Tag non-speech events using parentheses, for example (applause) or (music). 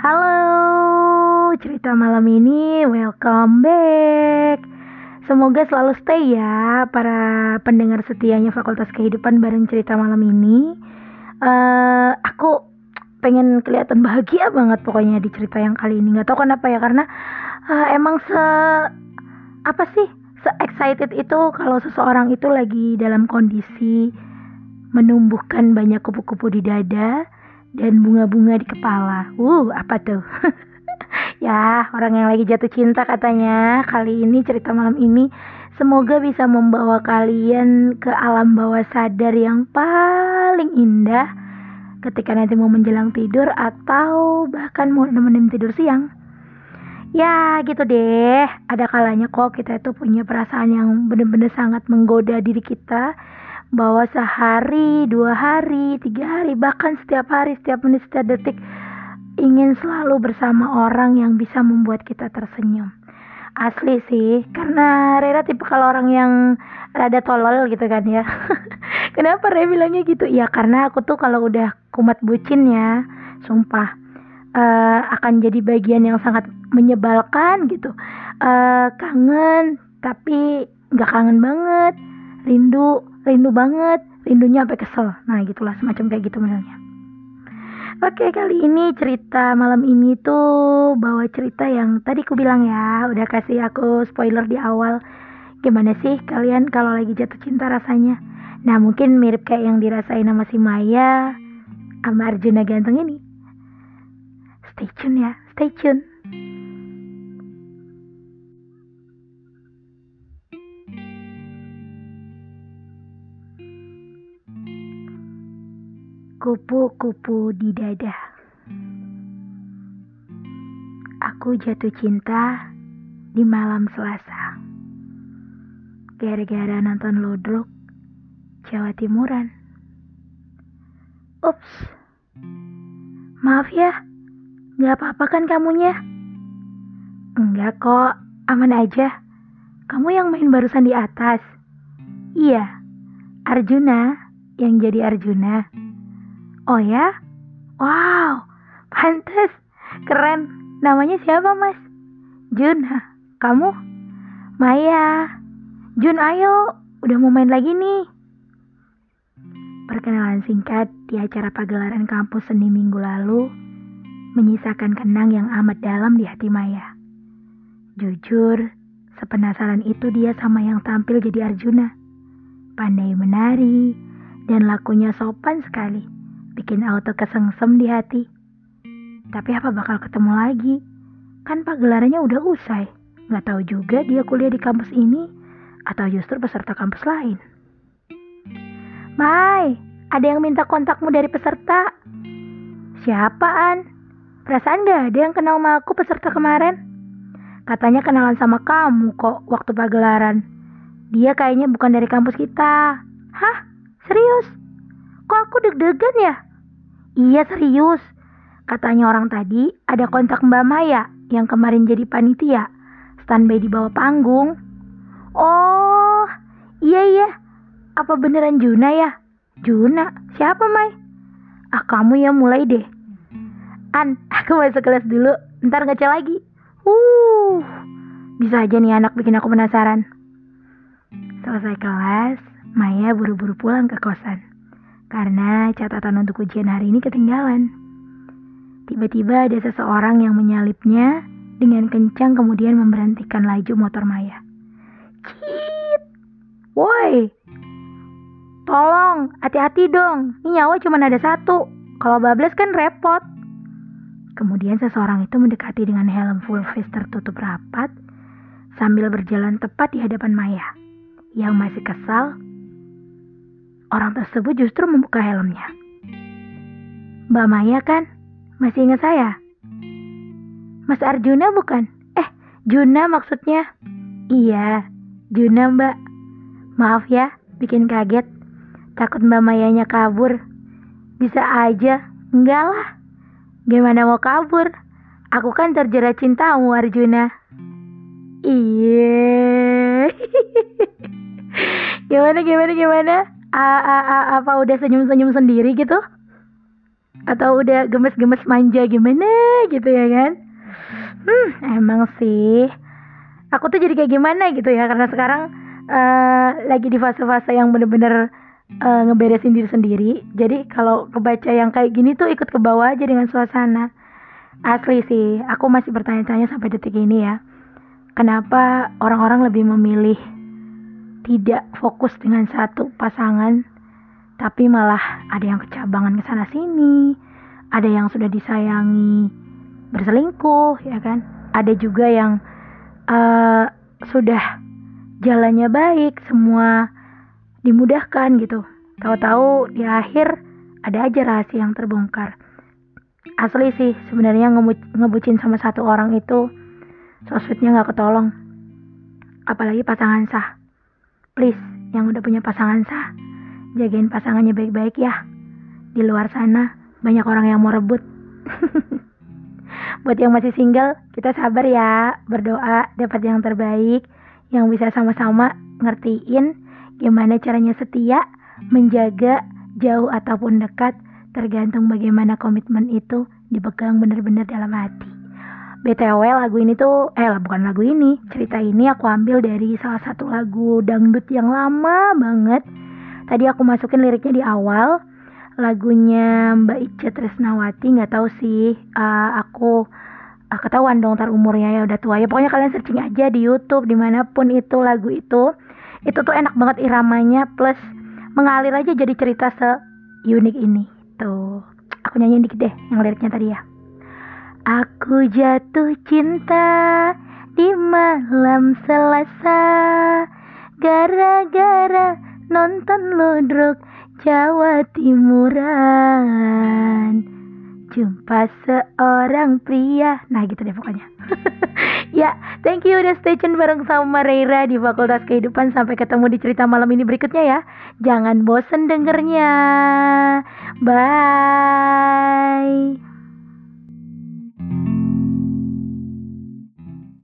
Halo, cerita malam ini welcome back. Semoga selalu stay ya para pendengar setianya Fakultas Kehidupan bareng cerita malam ini. Uh, aku pengen kelihatan bahagia banget pokoknya di cerita yang kali ini. Gak tau kenapa ya karena uh, emang se apa sih se excited itu kalau seseorang itu lagi dalam kondisi menumbuhkan banyak kupu-kupu di dada dan bunga-bunga di kepala. Uh, apa tuh? (laughs) ya, orang yang lagi jatuh cinta katanya. Kali ini cerita malam ini semoga bisa membawa kalian ke alam bawah sadar yang paling indah ketika nanti mau menjelang tidur atau bahkan mau nemenin tidur siang. Ya gitu deh, ada kalanya kok kita itu punya perasaan yang bener-bener sangat menggoda diri kita bahwa sehari, dua hari, tiga hari, bahkan setiap hari, setiap menit, setiap detik ingin selalu bersama orang yang bisa membuat kita tersenyum. Asli sih, karena Rera tipe kalau orang yang rada tolol gitu kan ya. (laughs) Kenapa Rera bilangnya gitu? Ya karena aku tuh kalau udah kumat bucin ya, sumpah uh, akan jadi bagian yang sangat menyebalkan gitu. Uh, kangen, tapi nggak kangen banget, rindu rindu banget rindunya sampai kesel. Nah gitulah semacam kayak gitu menurutnya Oke kali ini cerita malam ini tuh bawa cerita yang tadi ku bilang ya udah kasih aku spoiler di awal. Gimana sih kalian kalau lagi jatuh cinta rasanya? Nah mungkin mirip kayak yang dirasain sama si Maya sama Arjuna ganteng ini. Stay tune ya stay tune Kupu-kupu di dada. Aku jatuh cinta di malam Selasa. Gara-gara nonton Lodrok Jawa Timuran. Ups. Maaf ya. Gak apa-apa kan kamunya? Enggak kok, aman aja. Kamu yang main barusan di atas. Iya, Arjuna yang jadi Arjuna. Oh ya? Wow, pantes. Keren. Namanya siapa, Mas? Jun, kamu? Maya. Jun, ayo. Udah mau main lagi nih. Perkenalan singkat di acara pagelaran kampus seni minggu lalu menyisakan kenang yang amat dalam di hati Maya. Jujur, sepenasaran itu dia sama yang tampil jadi Arjuna. Pandai menari, dan lakunya sopan sekali bikin auto kesengsem di hati. Tapi apa bakal ketemu lagi? Kan pagelarannya udah usai. Gak tahu juga dia kuliah di kampus ini atau justru peserta kampus lain. Mai, ada yang minta kontakmu dari peserta. Siapaan? Perasaan gak ada yang kenal sama aku peserta kemarin? Katanya kenalan sama kamu kok waktu pagelaran. Dia kayaknya bukan dari kampus kita. Hah? Serius? Kok aku deg-degan ya? Iya serius. Katanya orang tadi ada kontak Mbak Maya yang kemarin jadi panitia. Standby di bawah panggung. Oh, iya iya. Apa beneran Juna ya? Juna? Siapa Mai? Ah kamu ya mulai deh. An, (laughs) aku masuk kelas dulu. Ntar ngecek lagi. Uh, bisa aja nih anak bikin aku penasaran. Selesai kelas, Maya buru-buru pulang ke kosan karena catatan untuk ujian hari ini ketinggalan. Tiba-tiba ada seseorang yang menyalipnya dengan kencang kemudian memberhentikan laju motor Maya. Cip! Woi! Tolong, hati-hati dong. Ini nyawa cuma ada satu. Kalau bablas kan repot. Kemudian seseorang itu mendekati dengan helm full face tertutup rapat sambil berjalan tepat di hadapan Maya yang masih kesal Orang tersebut justru membuka helmnya. Mbak Maya kan? Masih ingat saya? Mas Arjuna bukan? Eh, Juna maksudnya. Iya, Juna mbak. Maaf ya, bikin kaget. Takut mbak Mayanya kabur. Bisa aja. Enggak lah. Gimana mau kabur? Aku kan terjerat cintamu Arjuna. Iya. (laughs) gimana gimana gimana? A, a, a, apa udah senyum-senyum sendiri gitu? atau udah gemes-gemes manja gimana gitu ya kan? Hmm emang sih. Aku tuh jadi kayak gimana gitu ya karena sekarang uh, lagi di fase-fase yang bener-bener uh, ngeberesin diri sendiri. Jadi kalau kebaca yang kayak gini tuh ikut ke bawah aja dengan suasana. Asli sih aku masih bertanya-tanya sampai detik ini ya. Kenapa orang-orang lebih memilih tidak fokus dengan satu pasangan tapi malah ada yang kecabangan ke sana sini, ada yang sudah disayangi berselingkuh, ya kan? Ada juga yang uh, sudah jalannya baik, semua dimudahkan gitu. Tahu-tahu di akhir ada aja rahasia yang terbongkar. Asli sih sebenarnya ngebucin sama satu orang itu sosmednya nggak ketolong. Apalagi pasangan sah. Please, yang udah punya pasangan sah, jagain pasangannya baik-baik ya. Di luar sana banyak orang yang mau rebut. (laughs) Buat yang masih single, kita sabar ya, berdoa dapat yang terbaik, yang bisa sama-sama ngertiin gimana caranya setia, menjaga jauh ataupun dekat, tergantung bagaimana komitmen itu dipegang benar-benar dalam hati. BTW lagu ini tuh, eh bukan lagu ini, cerita ini aku ambil dari salah satu lagu dangdut yang lama banget Tadi aku masukin liriknya di awal. Lagunya Mbak Ica Tresnawati nggak tahu sih. Uh, aku uh, ketahuan dong tar umurnya ya udah tua ya. Pokoknya kalian searching aja di YouTube di mana pun itu lagu itu. Itu tuh enak banget iramanya plus mengalir aja jadi cerita se unik ini. Tuh, aku nyanyiin dikit deh yang liriknya tadi ya. Aku jatuh cinta di malam Selasa. Gara-gara nonton ludruk Jawa Timuran. Jumpa seorang pria. Nah gitu deh pokoknya. (laughs) Ya thank you. Udah stay tune bareng sama Reira di Fakultas Kehidupan. Sampai ketemu di cerita malam ini berikutnya ya. Jangan bosen dengernya. Bye